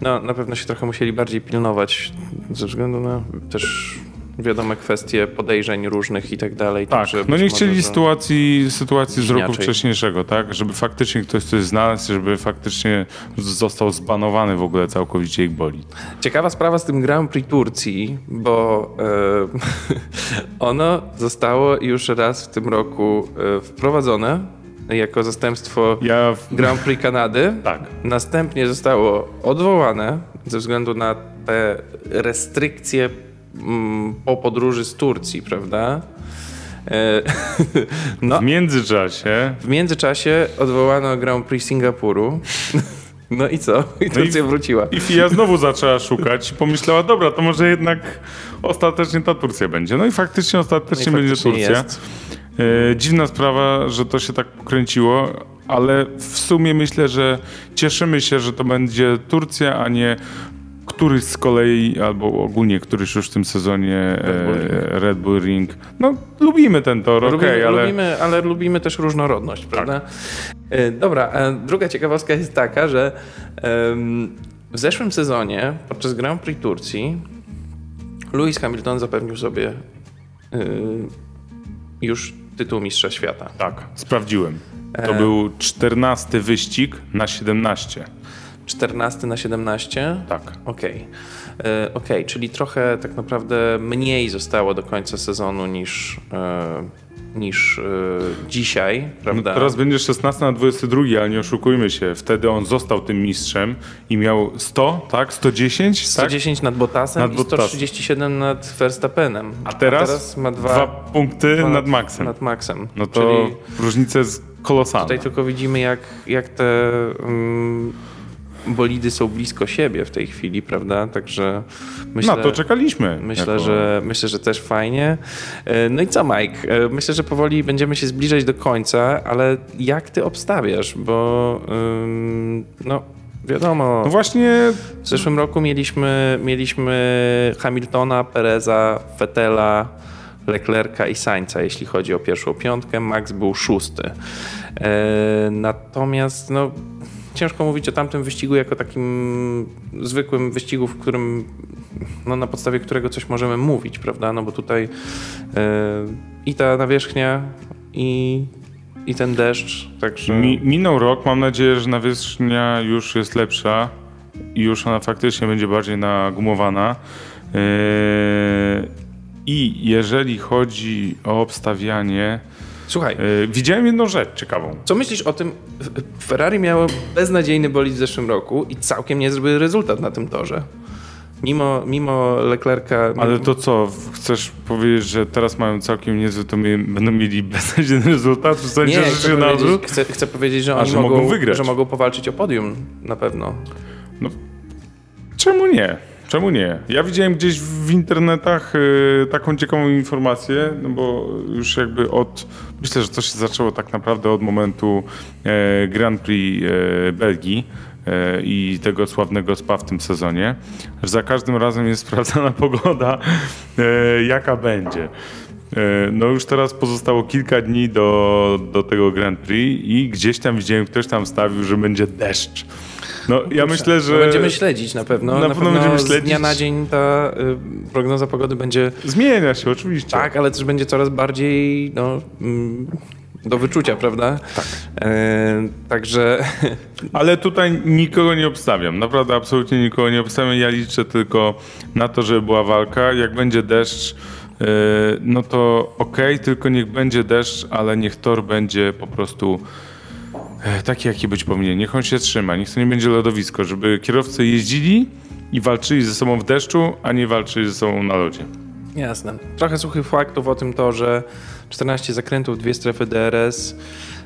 No, na pewno się trochę musieli bardziej pilnować ze względu na też wiadome kwestie podejrzeń różnych i tak dalej. Tak, także no nie może, chcieli że- sytuacji, sytuacji z roku wcześniejszego, tak? Żeby faktycznie ktoś coś znalazł, żeby faktycznie został zbanowany w ogóle całkowicie ich bolid. Ciekawa sprawa z tym Grand Prix Turcji, bo e, ono zostało już raz w tym roku e, wprowadzone jako zastępstwo Ja... W... Grand Prix Kanady. Tak. Następnie zostało odwołane ze względu na te restrykcje po podróży z Turcji, prawda? E, no, W międzyczasie w międzyczasie odwołano Grand Prix Singapuru. No i co? I Turcja wróciła. i FIA znowu zaczęła szukać i pomyślała, dobra, to może jednak ostatecznie ta Turcja będzie. No i faktycznie ostatecznie I będzie faktycznie Turcja. jest. E, dziwna sprawa, że to się tak pokręciło, ale w sumie myślę, że cieszymy się, że to będzie Turcja, a nie któryś z kolei, albo ogólnie któryś już w tym sezonie e, Bull Ring. Red Bull Ring. No, lubimy ten tor, okej, lubimy, ale... lubimy, ale lubimy też różnorodność, prawda? E, Dobra, a druga ciekawostka jest taka, że w zeszłym sezonie podczas Grand Prix Turcji Lewis Hamilton zapewnił sobie już tytuł mistrza świata. Tak, sprawdziłem. To E. był 14 wyścig na 17. 14 na 17? Tak. Okej. E, Okej, czyli trochę tak naprawdę mniej zostało do końca sezonu niż, e, niż y, dzisiaj, No, prawda? teraz będzie 16 na 22, ale nie oszukujmy się. Wtedy on został tym mistrzem i miał 100, tak? 110? Tak? 110 nad Bottasem Nad i Bottasem. 137 nad Verstappenem. A teraz, ma dwa, dwa punkty dwa nad Maxem. Nad Maxem. No to Czyli różnica jest kolosalna. tutaj tylko widzimy, jak, jak te mm, bolidy są blisko siebie w tej chwili, prawda? Także myślę... Na to czekaliśmy. Myślę, jako- że, myślę, że też fajnie. E, No i co, Mike? E, Myślę, że powoli będziemy się zbliżać do końca, ale jak ty obstawiasz? Bo ym, no, wiadomo, No właśnie, w zeszłym roku mieliśmy, mieliśmy Hamiltona, Pereza, Vettela, Leclerca i Sainza, jeśli chodzi o pierwszą piątkę. Max był szósty. E, natomiast no, ciężko mówić o tamtym wyścigu jako takim zwykłym wyścigu, w którym no, na podstawie którego coś możemy mówić, prawda? No bo tutaj e, i ta nawierzchnia i, i ten deszcz, także... mi, minął rok, mam nadzieję, że nawierzchnia już jest lepsza i już ona faktycznie będzie bardziej nagumowana. Yy, I jeżeli chodzi o obstawianie, Słuchaj, yy, widziałem jedną rzecz ciekawą. Co myślisz o tym? Ferrari miało beznadziejny bolid w zeszłym roku i całkiem niezły rezultat na tym torze. Mimo, mimo Leclerca. Ale to co, chcesz powiedzieć, że teraz mają całkiem niezły, to my będą mieli beznadziejny rezultat? W sensie, nie, że chcę się powiedzieć, chcę, chcę powiedzieć, że A, oni że mogą mogą, wygrać. że mogą powalczyć o podium na pewno. Czemu nie? Czemu nie? Ja widziałem gdzieś w internetach y, taką ciekawą informację, no bo już jakby od, myślę, że to się zaczęło tak naprawdę od momentu e, Grand Prix e, Belgii e, i tego sławnego SPA w tym sezonie, że za każdym razem jest sprawdzana pogoda, jaka będzie. No już teraz pozostało kilka dni do, do tego Grand Prix i gdzieś tam widziałem, ktoś tam stawił, że będzie deszcz. No ja myślę, że... No będziemy śledzić na pewno. Na pewno będziemy z dnia śledzić. na dzień ta y, prognoza pogody będzie Zmienia się, oczywiście. tak, ale też będzie coraz bardziej no, mm, do wyczucia, prawda? Tak. E, także Ale tutaj nikogo nie obstawiam. Naprawdę absolutnie nikogo nie obstawiam. Ja liczę tylko na to, żeby była walka. Jak będzie deszcz, yy, no to okej, tylko niech będzie deszcz, ale niech tor będzie po prostu e, taki, jaki być powinien. Niech on się trzyma, niech to nie będzie lodowisko, żeby kierowcy jeździli i walczyli ze sobą w deszczu, a nie walczyli ze sobą na lodzie. Jasne. Trochę suchych faktów o tym torze. 14 zakrętów, dwie strefy DRS,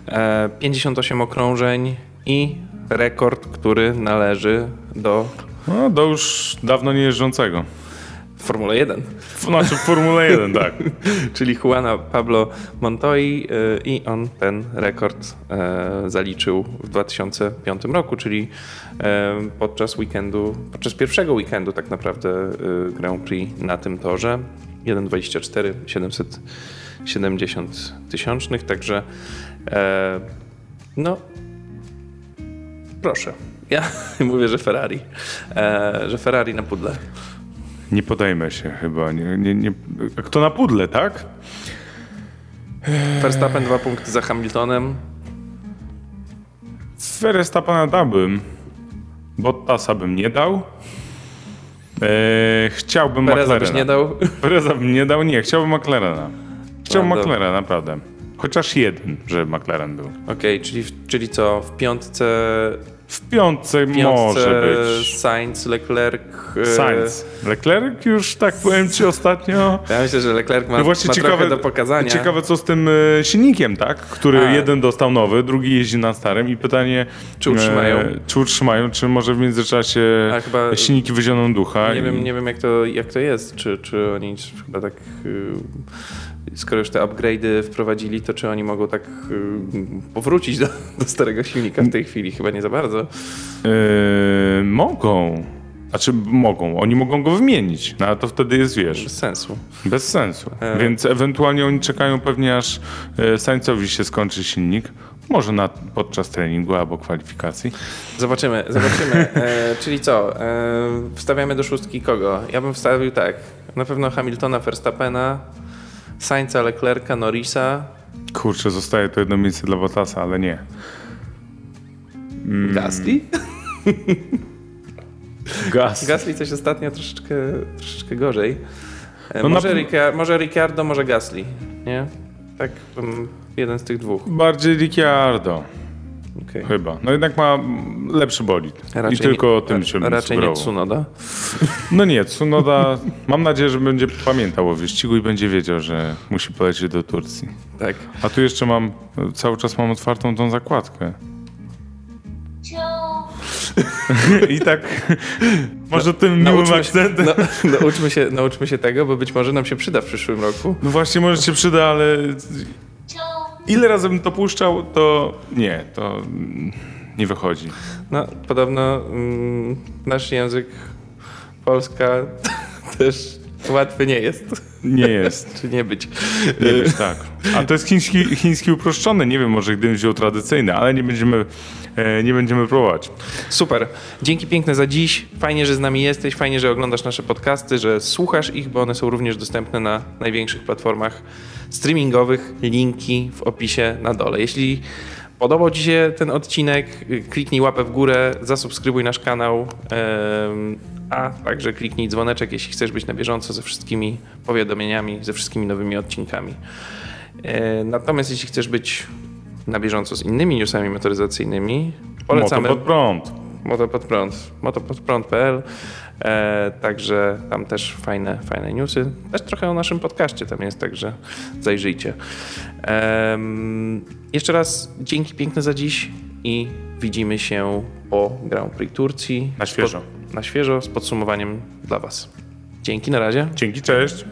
e, 58 okrążeń i rekord, który należy do No, do już dawno nie Formuły 1, Znaczy Formule 1, tak. czyli Juana Pablo Montoya e, i on ten rekord e, zaliczył w 2005 roku, czyli e, podczas weekendu, podczas pierwszego weekendu tak naprawdę Grand Prix na tym torze. 1,24 770 tysiącznych, także e, no proszę. Ja mówię, że Ferrari. E, że Ferrari na pudle. Nie podajmy się chyba. Nie, nie, nie. Kto na pudle, tak? Verstappen dwa punkty za Hamiltonem. Verstappena dałbym. Bottasa bym nie dał. Eee, chciałbym Pereza McLarena. nie dał. Pereza bym nie dał, nie. Chciałbym McLarena. Chciałbym. McLarena, naprawdę. Chociaż jeden, żeby McLaren był. Okej, czyli, w- czyli co? W piątce, W piątce, w piątce może być. Sainz, Leclerc. e, Sainz. Leclerc już tak powiem ci ostatnio. Ja myślę, że Leclerc ma, No właśnie ma ciekawe, do pokazania. ciekawe co z tym e, silnikiem, tak? Który A. jeden dostał nowy, drugi jeździ na starym i pytanie... Czy utrzymają? E, czy utrzymają, czy może w międzyczasie A chyba- silniki wyzioną ducha. Nie i... wiem, nie wiem jak, to, jak to jest, czy, czy oni chyba tak, y, skoro już te upgrade'y wprowadzili, to czy oni mogą tak y, powrócić do, do starego silnika w tej chwili? Chyba nie za bardzo. E, mogą. Znaczy mogą, oni mogą go wymienić, no ale to wtedy jest, wiesz, Bez sensu. bez sensu. E. Więc ewentualnie oni czekają pewnie aż e, Sańcowi się skończy silnik, może na, podczas treningu albo kwalifikacji. Zobaczymy, zobaczymy. E, czyli co, e, wstawiamy do szóstki kogo? Ja bym wstawił tak, na pewno Hamiltona, Verstappena, Sainza, Leclerca, Norrisa, Kurczę, zostaje to jedno miejsce dla Bottasa, ale nie. Mm. Gasly? Gasly coś ostatnio troszeczkę, troszeczkę gorzej. E, No na może, Rica- może Ricciardo, może Gasly, nie? Tak, um, jeden z tych dwóch. Bardziej Ricciardo. Okay. Chyba. No jednak ma lepszy bolid. Raczej I tylko nie, o tym się Raczej nie. Tsunoda. No nie, Tsunoda, mam nadzieję, że będzie pamiętał o wyścigu i będzie wiedział, że musi polecieć do Turcji. Tak. A tu jeszcze mam, cały czas mam otwartą tą zakładkę. I tak, może tym miłym Nauczmy się, akcentem. no, nauczmy, się, nauczmy się tego, bo być może nam się przyda w przyszłym roku. No właśnie, może się przyda, ale ile razy bym to puszczał, to nie, to nie wychodzi. No, podobno mm, nasz język Polska też łatwy nie jest. Nie jest. Czy nie być. Nie być tak. A to jest chiński, chiński uproszczony. Nie wiem, może gdybym wziął tradycyjny, ale nie będziemy, nie będziemy próbować. Super. Dzięki piękne za dziś. Fajnie, że z nami jesteś. Fajnie, że oglądasz nasze podcasty, że słuchasz ich, bo one są również dostępne na największych platformach streamingowych. Linki w opisie na dole. Jeśli podobał Ci się ten odcinek, kliknij łapę w górę, zasubskrybuj nasz kanał, a także kliknij dzwoneczek, jeśli chcesz być na bieżąco ze wszystkimi powiadomieniami, ze wszystkimi nowymi odcinkami. E, Natomiast jeśli chcesz być na bieżąco z innymi newsami motoryzacyjnymi, polecamy Moto pod prąd. Moto pod prąd, motopodprąd.pl. E, także tam też fajne, fajne newsy. Też trochę o naszym podcaście tam jest, także zajrzyjcie. Em, jeszcze raz dzięki piękne za dziś i widzimy się po Grand Prix Turcji. Na świeżo. Na świeżo z podsumowaniem dla Was. Dzięki, na razie. Dzięki, cześć.